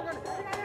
I'm gonna.